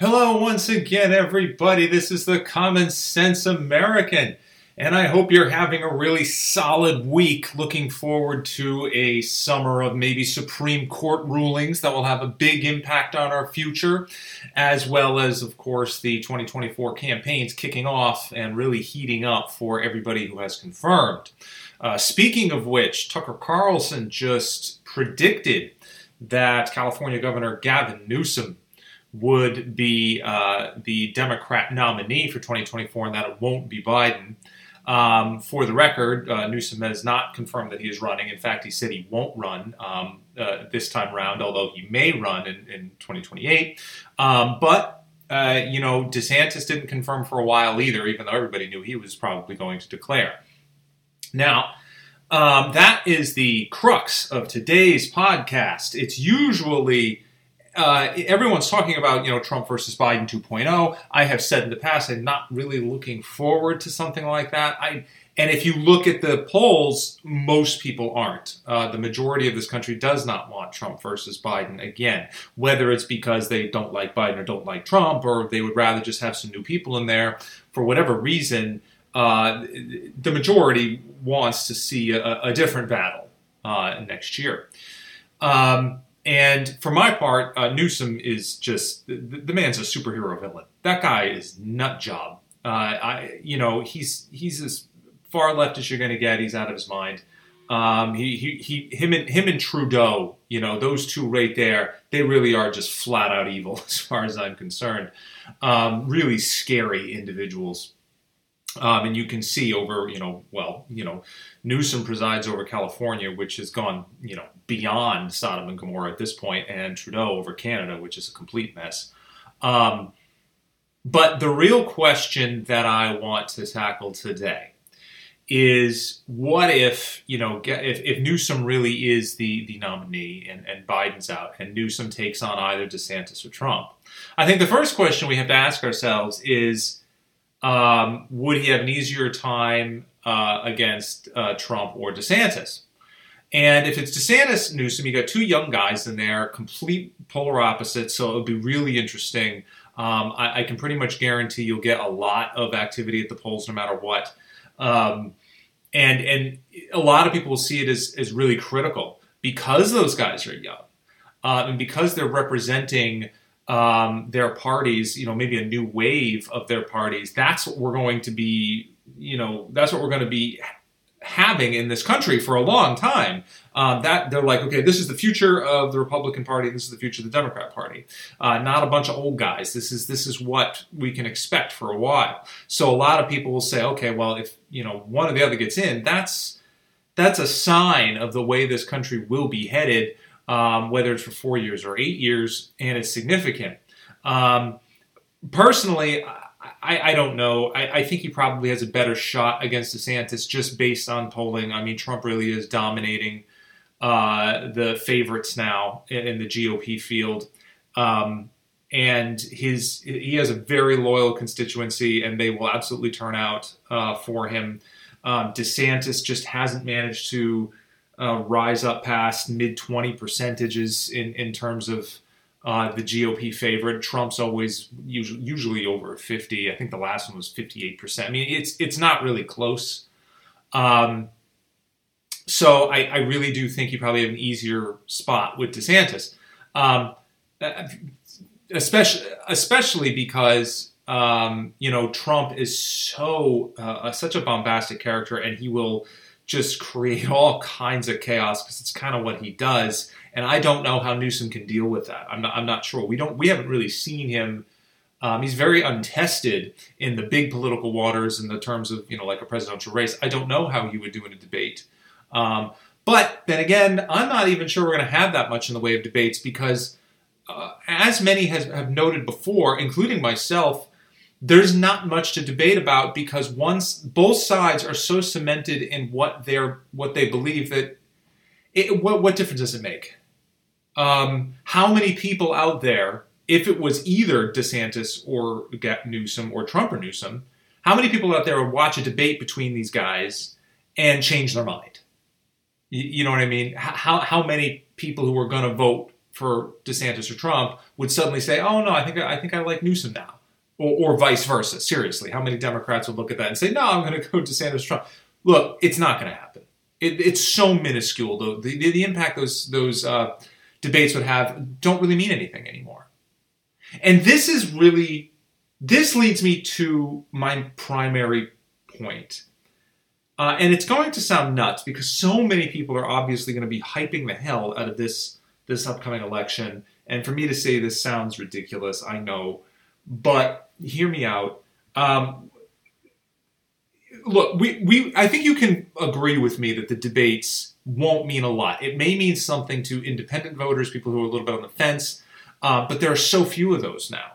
Hello, once again, everybody. This is the Common Sense American, and I hope you're having a really solid week. Looking forward to a summer of maybe Supreme Court rulings that will have a big impact on our future, as well as, of course, the 2024 campaigns kicking off and really heating up for everybody who has confirmed. Uh, speaking of which, Tucker Carlson just predicted that California Governor Gavin Newsom would be uh, the Democrat nominee for 2024, and that it won't be Biden. Um, for the record, uh, Newsom has not confirmed that he is running. In fact, he said he won't run um, uh, this time around, although he may run in, in 2028. Um, but, uh, you know, DeSantis didn't confirm for a while either, even though everybody knew he was probably going to declare. Now, um, that is the crux of today's podcast. It's usually uh, everyone's talking about you know Trump versus Biden 2.0. I have said in the past I'm not really looking forward to something like that. I and if you look at the polls, most people aren't. Uh, the majority of this country does not want Trump versus Biden again. Whether it's because they don't like Biden or don't like Trump, or they would rather just have some new people in there for whatever reason, uh, the majority wants to see a, a different battle uh, next year. Um, and for my part, uh, Newsom is just the, the, man's a superhero villain. That guy is nut job. Uh, I, you know, he's he's as far left as you're going to get. He's out of his mind. Um, he, he, he, him and him and Trudeau, you know, those two right there, they really are just flat out evil, as far as I'm concerned. Um, really scary individuals. Um, and you can see over, you know, well, you know, Newsom presides over California, which has gone, you know, beyond Sodom and Gomorrah at this point, and Trudeau over Canada, which is a complete mess. Um, but the real question that I want to tackle today is what if you know if, if Newsom really is the the nominee and, and Biden's out and Newsom takes on either DeSantis or Trump? I think the first question we have to ask ourselves is um, would he have an easier time uh, against uh, Trump or DeSantis? And if it's DeSantis, Newsom, you got two young guys in there, complete polar opposites. So it'll be really interesting. Um, I, I, can pretty much guarantee you'll get a lot of activity at the polls, no matter what. Um, and and a lot of people will see it as, as really critical because those guys are young, uh, and because they're representing um, their parties, you know, maybe a new wave of their parties. That's what we're going to be, you know, that's what we're going to be having in this country for a long time. Um, that they're like, okay, this is the future of the Republican Party. This is the future of the Democrat Party. Uh, not a bunch of old guys. This is this is what we can expect for a while. So a lot of people will say, okay, well, if you know one or the other gets in, that's that's a sign of the way this country will be headed um, whether it's for four years or eight years, and it's significant. Um, personally, I, I, don't know. I, I, think he probably has a better shot against DeSantis just based on polling. I mean, Trump really is dominating uh, the favorites now in, in the GOP field. Um, and his he has a very loyal constituency, and they will absolutely turn out uh, for him. Um, DeSantis just hasn't managed to uh, rise up past mid 20 percentages in, in terms of uh, the GOP favorite. Trump's always usually, usually over 50. I think the last one was 58%. I mean, it's it's not really close. Um, so I, I, really do think you probably have an easier spot with DeSantis, um, especially especially because um, you know Trump is so uh, such a bombastic character, and he will just create all kinds of chaos because it's kind of what he does. And I don't know how Newsom can deal with that. I'm not, I'm not sure. We don't. We haven't really seen him. Um, he's very untested in the big political waters in the terms of you know like a presidential race. I don't know how he would do in a debate. Um, but then again, I'm not even sure we're going to have that much in the way of debates because, uh, as many has, have noted before, including myself, there's not much to debate about because once both sides are so cemented in what they're what they believe that it, what what difference does it make? Um, how many people out there, if it was either DeSantis or Newsom or Trump or Newsom, how many people out there would watch a debate between these guys and change their mind? You, you know what I mean? How how many people who are going to vote for DeSantis or Trump would suddenly say, "Oh no, I think I think I like Newsom now," or, or vice versa. Seriously, how many Democrats would look at that and say, "No, I'm going to go DeSantis Trump"? Look, it's not going to happen. It, it's so minuscule. The, the, the impact those those uh, debates would have don't really mean anything anymore. And this is really this leads me to my primary point. Uh, and it's going to sound nuts because so many people are obviously going to be hyping the hell out of this this upcoming election. And for me to say this sounds ridiculous, I know, but hear me out. Um, look, we, we I think you can agree with me that the debates won't mean a lot. It may mean something to independent voters, people who are a little bit on the fence, uh, but there are so few of those now,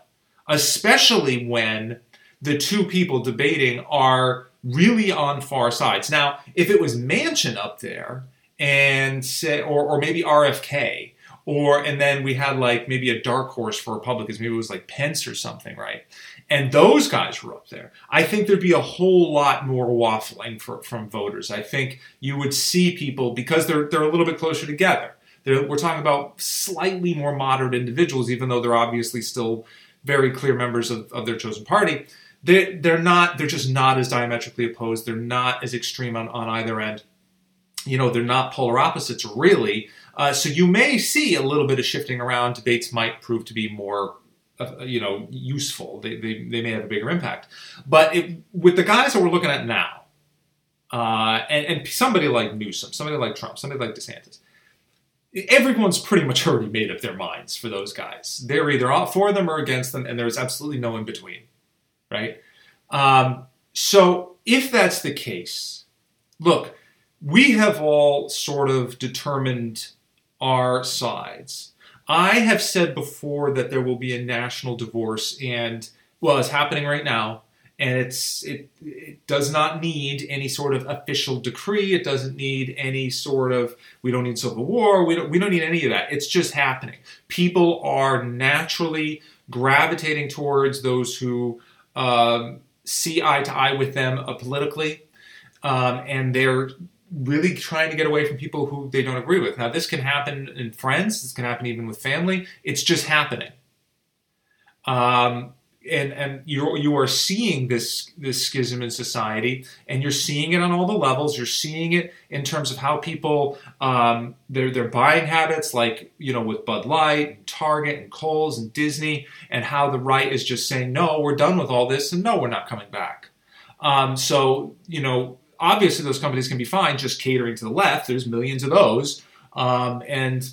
especially when the two people debating are really on far sides. Now, if it was Manchin up there and say, or, or maybe RFK, or and then we had like maybe a dark horse for Republicans, maybe it was like Pence or something, right? And those guys were up there. I think there'd be a whole lot more waffling for, from voters. I think you would see people because they're they're a little bit closer together. They're, we're talking about slightly more moderate individuals, even though they're obviously still very clear members of, of their chosen party. They, they're not. They're just not as diametrically opposed. They're not as extreme on, on either end. You know, they're not polar opposites really. Uh, so you may see a little bit of shifting around. Debates might prove to be more, you know, useful. They, they, they may have a bigger impact. But it, with the guys that we're looking at now, uh, and, and somebody like Newsom, somebody like Trump, somebody like DeSantis, everyone's pretty much already made up their minds for those guys. They're either for them or against them, and there's absolutely no in between, right? Um, so if that's the case, look, we have all sort of determined our sides. I have said before that there will be a national divorce, and well, it's happening right now, and it's it, it does not need any sort of official decree. It doesn't need any sort of we don't need civil war. We don't we don't need any of that. It's just happening. People are naturally gravitating towards those who um, see eye to eye with them politically, um, and they're really trying to get away from people who they don't agree with. Now, this can happen in friends. This can happen even with family. It's just happening. Um, and and you you are seeing this this schism in society, and you're seeing it on all the levels. You're seeing it in terms of how people um, their their buying habits, like you know with Bud Light, and Target, and Kohl's, and Disney, and how the right is just saying no, we're done with all this, and no, we're not coming back. Um, so you know obviously those companies can be fine just catering to the left. There's millions of those. Um, and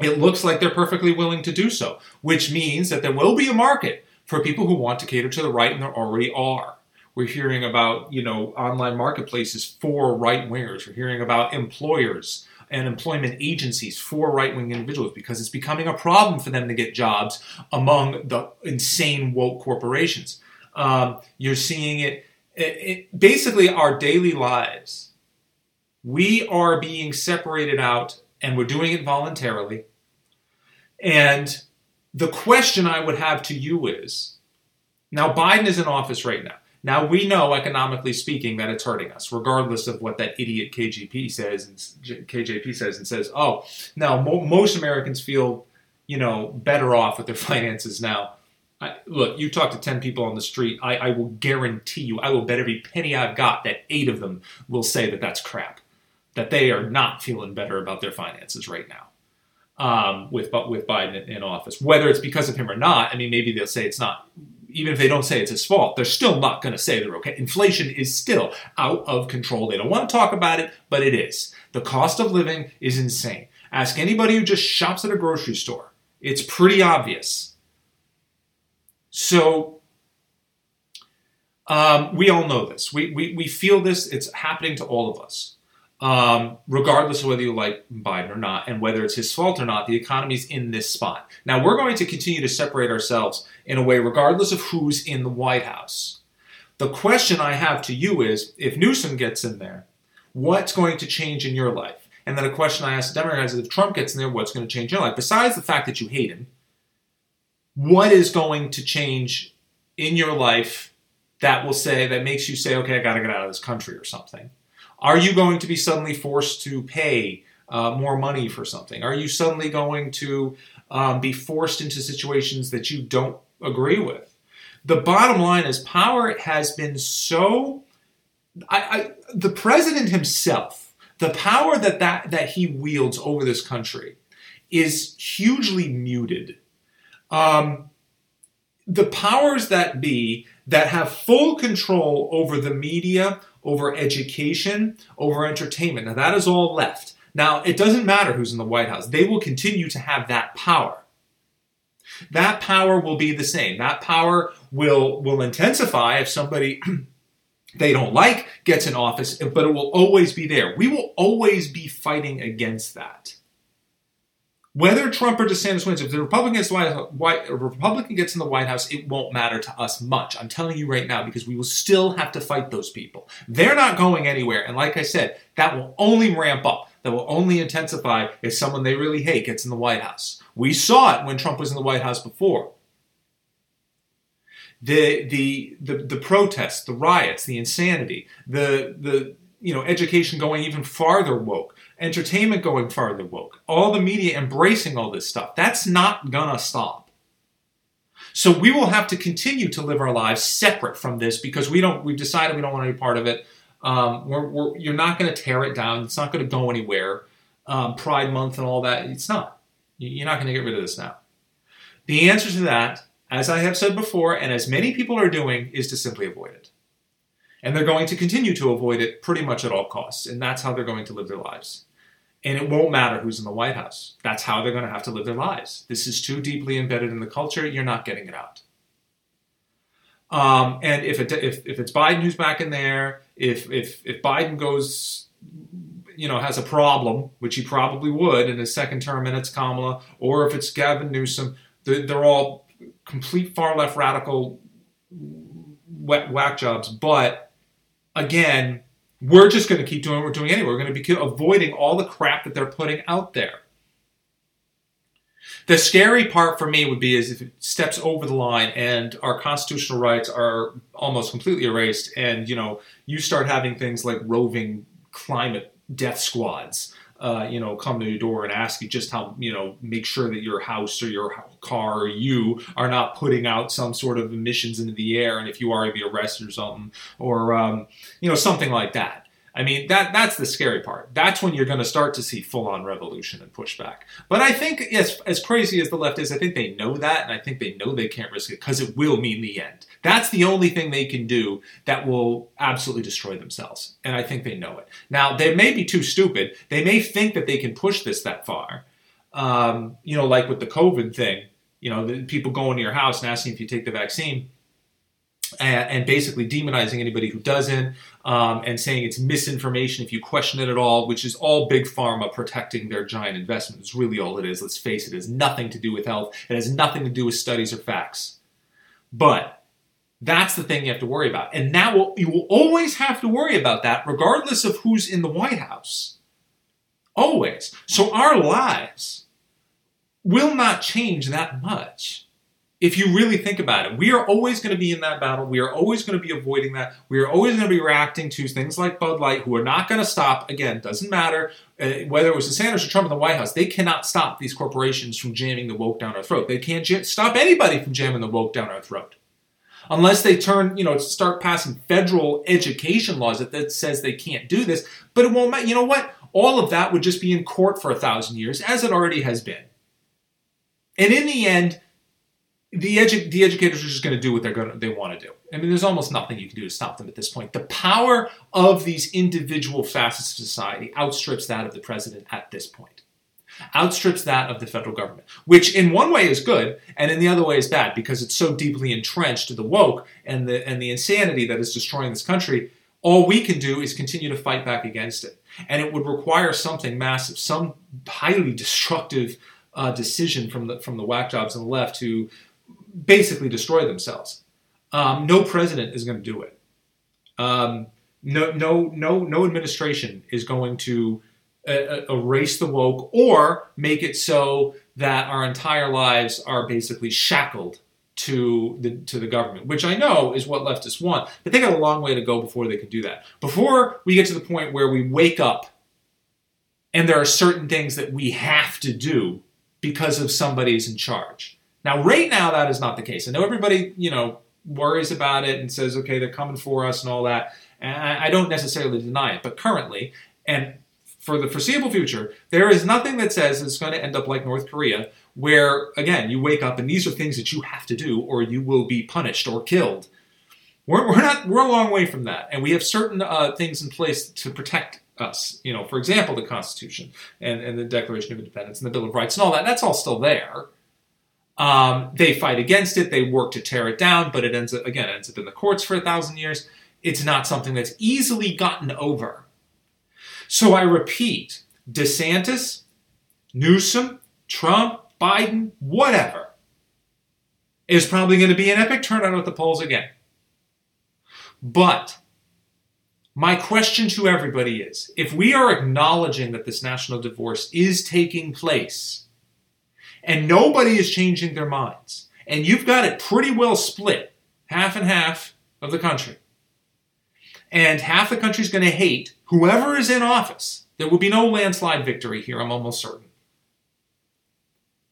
it looks like they're perfectly willing to do so, which means that there will be a market for people who want to cater to the right, and there already are. We're hearing about, you know, online marketplaces for right wingers. We're hearing about employers and employment agencies for right wing individuals because it's becoming a problem for them to get jobs among the insane woke corporations. Um, you're seeing it it, basically our daily lives, we are being separated out and we're doing it voluntarily. And the question I would have to you is now, Biden is in office right now. Now, we know, economically speaking, that it's hurting us, regardless of what that idiot KGP says and KJP says and says, oh, now mo- most Americans feel, you know, better off with their finances now I, look, you talk to 10 people on the street, I, I, will guarantee you, I will bet every penny I've got that eight of them will say that that's crap, that they are not feeling better about their finances right now um, with, with Biden in office. Whether it's because of him or not, I mean, maybe they'll say it's not, even if they don't say it's his fault, they're still not going to say they're okay. Inflation is still out of control. They don't want to talk about it, but it is. The cost of living is insane. Ask anybody who just shops at a grocery store. It's pretty obvious so um, we all know this. We, we, we feel this. It's happening to all of us. Um, regardless of whether you like Biden or not, and whether it's his fault or not, the economy's in this spot. Now, we're going to continue to separate ourselves in a way, regardless of who's in the White House. The question I have to you is if Newsom gets in there, what's going to change in your life? And then a question I ask Democrats is if Trump gets in there, what's going to change in your life? Besides the fact that you hate him, what is going to change in your life that will say that makes you say okay i got to get out of this country or something are you going to be suddenly forced to pay uh, more money for something? Are you suddenly going to um, be forced into situations that you don't agree with? The bottom line is power has been so. I, I, the president himself, the power that, that that he wields over this country, is hugely muted. Um, the powers that be that have full control over the media, over education, over entertainment. Now, that is all left. Now, it doesn't matter who's in the White House, they will continue to have that power. That power will be the same. That power will, will intensify if somebody they don't like gets in office, but it will always be there. We will always be fighting against that. Whether Trump or DeSantis wins, if the Republican gets, the White, Republican gets in the White House, it won't matter to us much. I'm telling you right now because we will still have to fight those people. They're not going anywhere. And like I said, that will only ramp up. That will only intensify if someone they really hate gets in the White House. We saw it when Trump was in the White House before. The, the, the, the protests, the riots, the insanity, the, the you know, education going even farther woke entertainment going farther woke, all the media embracing all this stuff. That's not gonna stop. So we will have to continue to live our lives separate from this because we don't. We've decided we don't want any part of it. Um, we're, we're, you're not going to tear it down. It's not going to go anywhere. Um, Pride Month and all that. It's not. You're not going to get rid of this now. The answer to that, as I have said before, and as many people are doing, is to simply avoid it. And they're going to continue to avoid it pretty much at all costs. And that's how they're going to live their lives. And it won't matter who's in the White House. That's how they're going to have to live their lives. This is too deeply embedded in the culture. You're not getting it out. Um, and if, it, if, if it's Biden who's back in there, if, if, if Biden goes, you know, has a problem, which he probably would in his second term, and it's Kamala, or if it's Gavin Newsom, they're all complete far left radical whack jobs. But again, we're just going to keep doing what we're doing anyway. We're going to be avoiding all the crap that they're putting out there. The scary part for me would be is if it steps over the line and our constitutional rights are almost completely erased, and you know you start having things like roving climate death squads uh, you know, come to your door and ask you just how, you know, make sure that your house or your car or you are not putting out some sort of emissions into the air, and if you are, to be arrested or something, or um, you know, something like that. I mean, that that's the scary part. That's when you're going to start to see full-on revolution and pushback. But I think, as as crazy as the left is, I think they know that, and I think they know they can't risk it because it will mean the end. That's the only thing they can do that will absolutely destroy themselves, and I think they know it. Now, they may be too stupid. They may think that they can push this that far. Um, you know, like with the COVID thing. You know, people going to your house and asking if you take the vaccine and, and basically demonizing anybody who doesn't, um, and saying it's misinformation if you question it at all, which is all big pharma protecting their giant investment. It's really all it is. Let's face it, it has nothing to do with health. It has nothing to do with studies or facts. But that's the thing you have to worry about. And that will you will always have to worry about that, regardless of who's in the White House. Always. So our lives will not change that much if you really think about it, we are always going to be in that battle. We are always going to be avoiding that. We are always going to be reacting to things like Bud Light, who are not going to stop. Again, doesn't matter uh, whether it was DeSantis or Trump in the White House. They cannot stop these corporations from jamming the woke down our throat. They can't j- stop anybody from jamming the woke down our throat, unless they turn, you know, start passing federal education laws that, that says they can't do this. But it won't matter. You know what? All of that would just be in court for a thousand years, as it already has been. And in the end the, edu- the educators are just going to do what they're going to, they want to do. I mean, there's almost nothing you can do to stop them at this point. The power of these individual facets of society outstrips that of the president at this point. Outstrips that of the federal government, which in one way is good, and in the other way is bad because it's so deeply entrenched to the woke and the and the insanity that is destroying this country. All we can do is continue to fight back against it, and it would require something massive, some highly destructive uh, decision from the from the whack jobs on the left to basically destroy themselves. Um, no president is going to do it. Um, no, no, no, no administration is going to uh, erase the woke or make it so that our entire lives are basically shackled to the to the government, which I know is what leftists want, but they got a long way to go before they can do that. Before we get to the point where we wake up and there are certain things that we have to do because of somebody's in charge. Now, right now, that is not the case. I know everybody, you know, worries about it and says, okay, they're coming for us and all that. And I don't necessarily deny it, but currently, and for the foreseeable future, there is nothing that says it's going to end up like North Korea, where, again, you wake up and these are things that you have to do or you will be punished or killed. We're, we're not, we're a long way from that. And we have certain uh, things in place to protect us. You know, for example, the Constitution and, and the Declaration of Independence and the Bill of Rights and all that. That's all still there. Um, they fight against it. They work to tear it down, but it ends up again ends up in the courts for a thousand years. It's not something that's easily gotten over. So I repeat: DeSantis, Newsom, Trump, Biden, whatever, is probably going to be an epic turnout at the polls again. But my question to everybody is if we are acknowledging that this national divorce is taking place and nobody is changing their minds, and you've got it pretty well split, half and half of the country, and half the country is going to hate whoever is in office, there will be no landslide victory here, I'm almost certain.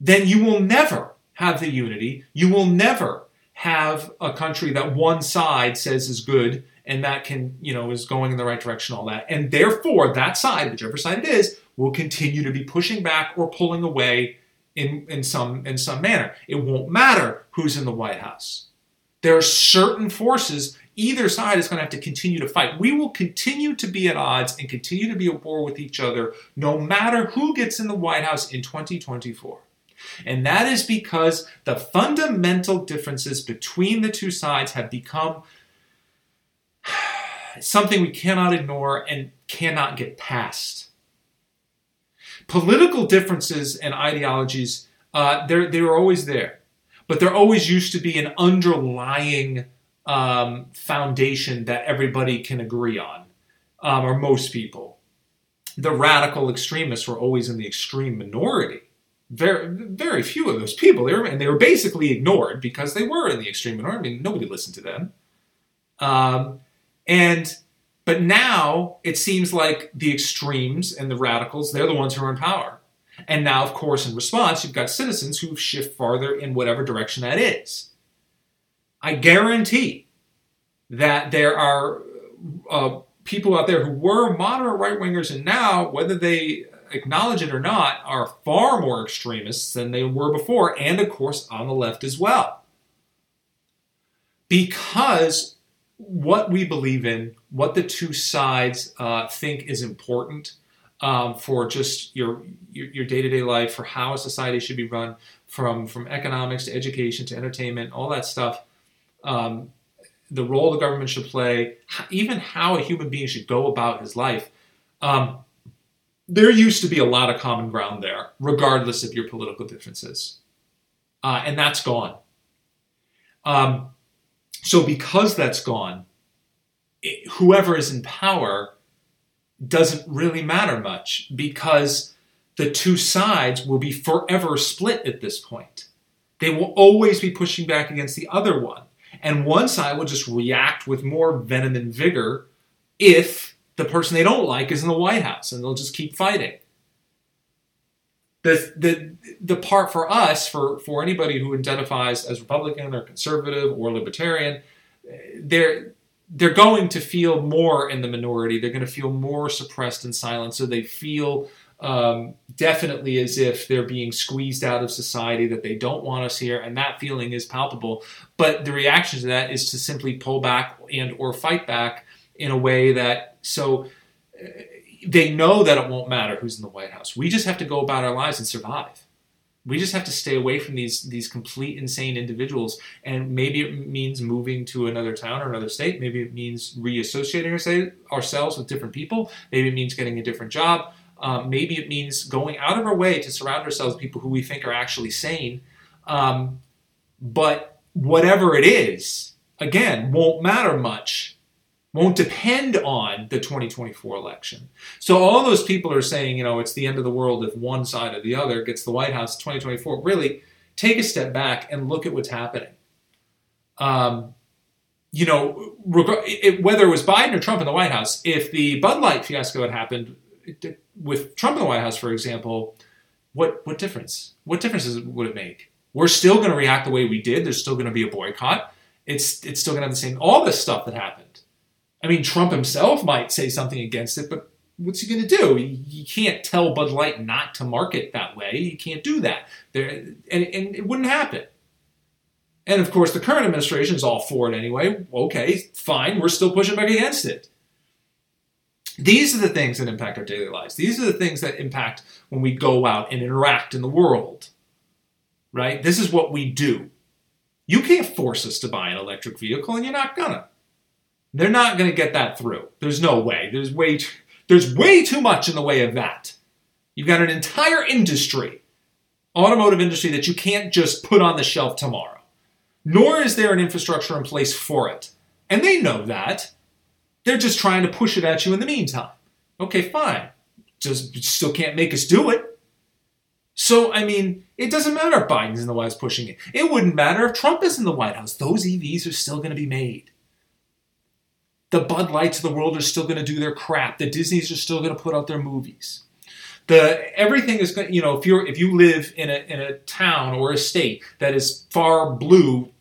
Then you will never have the unity. You will never have a country that one side says is good and that can, you know, is going in the right direction, all that. And therefore, that side, whichever side it is, will continue to be pushing back or pulling away in, in some in some manner. It won't matter who's in the White House. There are certain forces, either side is going to have to continue to fight. We will continue to be at odds and continue to be at war with each other no matter who gets in the White House in 2024. And that is because the fundamental differences between the two sides have become something we cannot ignore and cannot get past. Political differences and ideologies, uh, they're, they're always there, but there always used to be an underlying um, foundation that everybody can agree on, um, or most people. The radical extremists were always in the extreme minority. Very, very few of those people, they were, and they were basically ignored because they were in the extreme minority. I mean, nobody listened to them. Um, and but now it seems like the extremes and the radicals, they're the ones who are in power. And now, of course, in response, you've got citizens who shift farther in whatever direction that is. I guarantee that there are uh, people out there who were moderate right wingers and now, whether they acknowledge it or not, are far more extremists than they were before, and of course on the left as well. Because what we believe in, what the two sides uh, think is important um, for just your your day to day life, for how a society should be run, from from economics to education to entertainment, all that stuff. Um, the role the government should play, even how a human being should go about his life. Um, there used to be a lot of common ground there, regardless of your political differences, uh, and that's gone. Um, so, because that's gone, it, whoever is in power doesn't really matter much because the two sides will be forever split at this point. They will always be pushing back against the other one. And one side will just react with more venom and vigor if the person they don't like is in the White House and they'll just keep fighting. The, the, the part for us, for, for anybody who identifies as Republican or conservative or libertarian, they're, they're going to feel more in the minority. They're going to feel more suppressed and silent. So they feel um, definitely as if they're being squeezed out of society, that they don't want us here, and that feeling is palpable. But the reaction to that is to simply pull back and or fight back in a way that so uh, they know that it won't matter who's in the White House. We just have to go about our lives and survive. We just have to stay away from these these complete insane individuals, and maybe it means moving to another town or another state. Maybe it means reassociating ourselves with different people. Maybe it means getting a different job. Um, maybe it means going out of our way to surround ourselves with people who we think are actually sane. Um, but whatever it is, again, won't matter much won't depend on the 2024 election. So all those people are saying, you know, it's the end of the world if one side or the other gets the White House 2024. Really, take a step back and look at what's happening. Um, you know, reg- it, whether it was Biden or Trump in the White House, if the Bud Light fiasco had happened, with Trump in the White House, for example, what what difference? What difference would it make? We're still going to react the way we did. There's still going to be a boycott. It's it's still going to have the same all this stuff that happened. I mean, Trump himself might say something against it, but what's he going to do? You can't tell Bud Light not to market that way. You can't do that. There, and, and it wouldn't happen. And of course, the current administration is all for it anyway. Okay, fine. We're still pushing back against it. These are the things that impact our daily lives. These are the things that impact when we go out and interact in the world. Right? This is what we do. You can't force us to buy an electric vehicle, and you're not gonna. They're not gonna get that through. There's no way. There's way too, there's way too much in the way of that. You've got an entire industry, automotive industry, that you can't just put on the shelf tomorrow. Nor is there an infrastructure in place for it. And they know that. They're just trying to push it at you in the meantime. Okay, fine. Just still can't make us do it. So, I mean, it doesn't matter if Biden's in the White House pushing it. It wouldn't matter if Trump is in the White House. Those EVs are still going to be made. The Bud Lights of the world are still going to do their crap. The Disneys are still going to put out their movies. The everything is going. You know, if you're if you live in a in a town or a state that is far blue,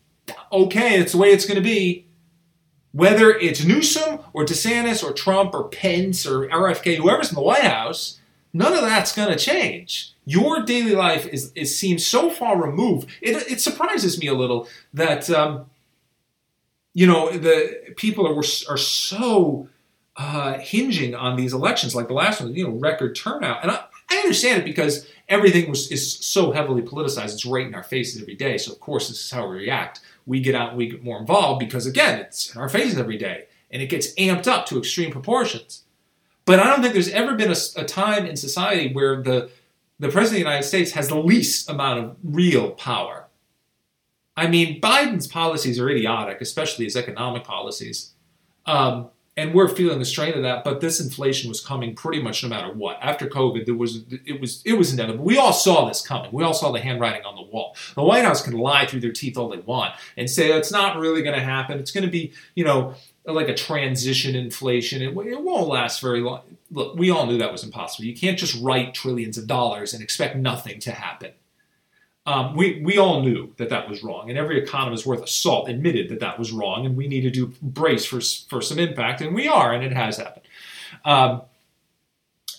okay, it's the way it's going to be. Whether it's Newsom or DeSantis or Trump or Pence or RFK, whoever's in the White House, none of that's going to change. Your daily life is, is seems so far removed. It, it surprises me a little that um, you know the people are are so uh, hinging on these elections, like the last one. You know, record turnout, and I, I understand it because everything was is so heavily politicized. It's right in our faces every day. So of course, this is how we react we get out and we get more involved because, again, it's in our faces every day and it gets amped up to extreme proportions. But I don't think there's ever been a, a time in society where the, the President of the United States has the least amount of real power. I mean, Biden's policies are idiotic, especially his economic policies. Um, and we're feeling the strain of that. But this inflation was coming pretty much no matter what. After COVID, there was it was it was inevitable. We all saw this coming. We all saw the handwriting on the wall. The White House can lie through their teeth all they want and say it's not really going to happen. It's going to be you know like a transition inflation. It, it won't last very long. Look, we all knew that was impossible. You can't just write trillions of dollars and expect nothing to happen. Um, we, we all knew that that was wrong, and every economist worth of salt admitted that that was wrong, and we needed to brace for, for some impact, and we are, and it has happened. Um,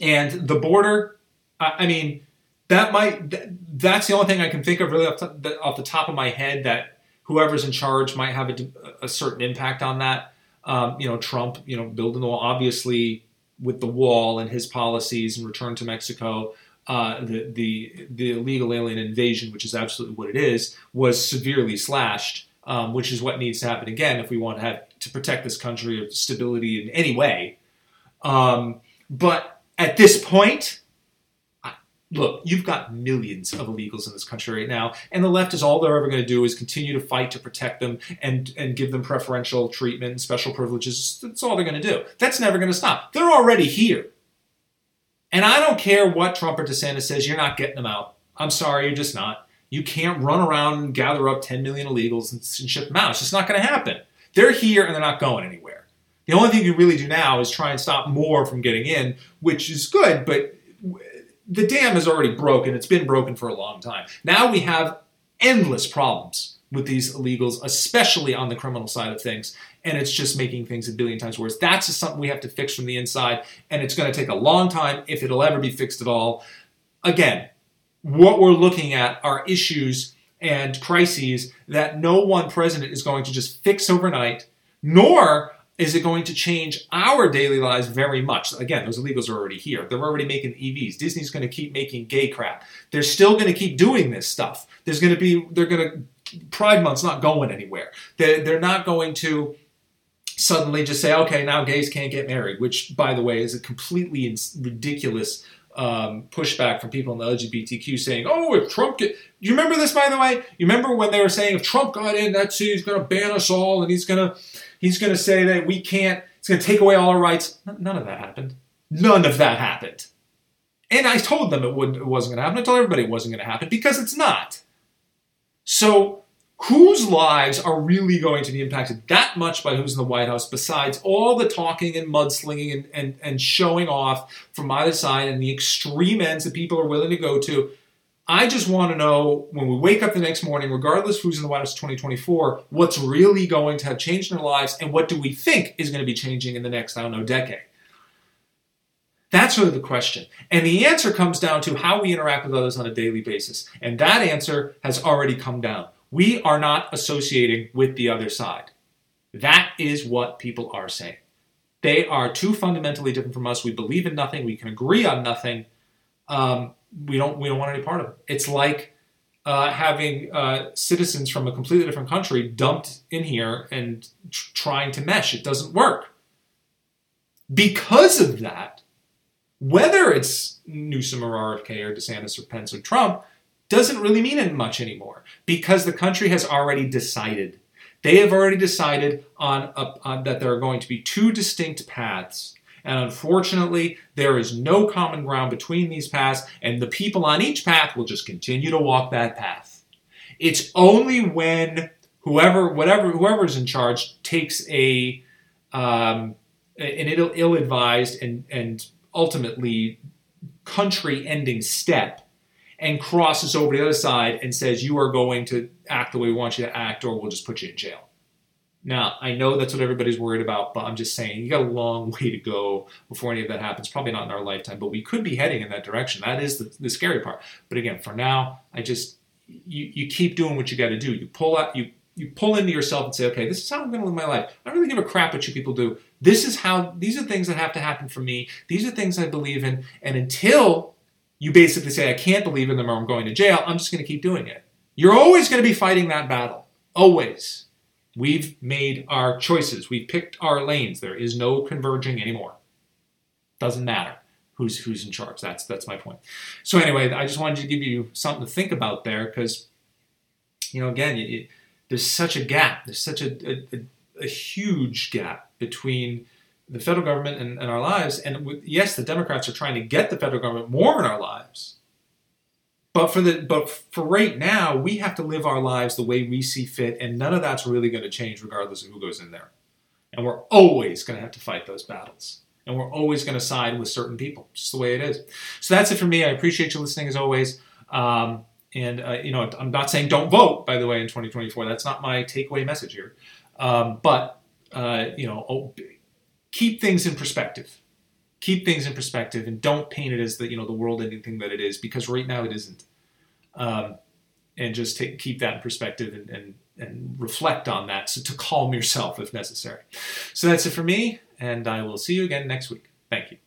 and the border, I, I, mean, that might, that's the only thing I can think of really off, off the top of my head that whoever's in charge might have a, a certain impact on that. Um, you know, Trump, you know, building the wall, obviously with the wall and his policies and return to Mexico uh, the, the, the illegal alien invasion, which is absolutely what it is, was severely slashed, um, which is what needs to happen again if we want to have to protect this country of stability in any way. Um, but at this point, look, you've got millions of illegals in this country right now, and the left is all they're ever going to do is continue to fight to protect them and and give them preferential treatment and special privileges. That's all they're going to do. That's never going to stop. They're already here. And I don't care what Trump or DeSantis says, you're not getting them out. I'm sorry, you're just not. You can't run around and gather up 10 million illegals and, ship them out. It's just not going to happen. They're here and they're not going anywhere. The only thing you really do now is try and stop more from getting in, which is good, but the dam is already broken. It's been broken for a long time. Now we have endless problems with these illegals, especially on the criminal side of things. And it's just making things a billion times worse. That's just something we have to fix from the inside. And it's going to take a long time if it'll ever be fixed at all. Again, what we're looking at are issues and crises that no one president is going to just fix overnight, nor is it going to change our daily lives very much? Again, those illegals are already here. They're already making EVs. Disney's going to keep making gay crap. They're still going to keep doing this stuff. There's going to be, they're going to Pride Month's not going anywhere. They're, they're not going to suddenly just say, okay, now gays can't get married, which, by the way, is a completely ridiculous um, pushback from people in the LGBTQ saying, oh, if Trump get. You remember this, by the way? You remember when they were saying if Trump got in, that's he's going to ban us all and he's going to he's going to say that we can't, it's going to take away all our rights. None of that happened. None of that happened. And I told them it, wouldn't, it wasn't going to happen. I told everybody it wasn't going to happen because it's not. So whose lives are really going to be impacted that much by who's in the White House, besides all the talking and mudslinging and, and, and showing off from either side and the extreme ends that people are willing to go to? I just want to know when we wake up the next morning, regardless of who's in the White House 2024, what's really going to have changed in our lives and what do we think is going to be changing in the next, I don't know, decade. That's really the question. And the answer comes down to how we interact with others on a daily basis. And that answer has already come down. We are not associating with the other side. That is what people are saying. They are too fundamentally different from us. We believe in nothing. We can agree on nothing. Um, we don't. We don't want any part of it. It's like uh, having uh, citizens from a completely different country dumped in here and tr- trying to mesh. It doesn't work. Because of that, whether it's Newsom or RFK or DeSantis or Pence or Trump, doesn't really mean much anymore because the country has already decided. They have already decided on, a, on that there are going to be two distinct paths. And unfortunately, there is no common ground between these paths, and the people on each path will just continue to walk that path. It's only when whoever, whatever, whoever's in charge takes a um, an ill-advised and and ultimately country-ending step and crosses over to the other side and says, You are going to act the way we want you to act, or we'll just put you in jail. Now, I know that's what everybody's worried about, but I'm just saying you got a long way to go before any of that happens. Probably not in our lifetime, but we could be heading in that direction. That is the, the scary part. But again, for now, I just you, you keep doing what you got to do. You pull out you you pull into yourself and say, okay, this is how I'm going to live my life. I don't really give a crap what you people do. This is how these are things that have to happen for me. These are things I believe in, and until you basically say, I can't believe in them or I'm going to jail, I'm just going to keep doing it. You're always going to be fighting that battle. Always. We've made our choices. We've picked our lanes. There is no converging anymore. Doesn't matter who's who's in charge. That's that's my point. So anyway, I just wanted to give you something to think about there because, you know, again, there's such a gap. There's such a, a, a huge gap between the federal government and, and our lives. And yes, the Democrats are trying to get the federal government more in our lives. But for the but for right now, we have to live our lives the way we see fit, and none of that's really going to change regardless of who goes in there. And we're always going to have to fight those battles, and we're always going to side with certain people. Just the way it is. So that's it for me. I appreciate you listening as always. Um, and uh, you know, I'm not saying don't vote. By the way, in 2024, that's not my takeaway message here. Um, but uh, you know, oh, keep things in perspective. Keep things in perspective and don't paint it as the you know the world ending thing that it is because right now it isn't. Um, and just take, keep that in perspective and, and, and reflect on that so to calm yourself if necessary. So that's it for me, and I will see you again next week. Thank you.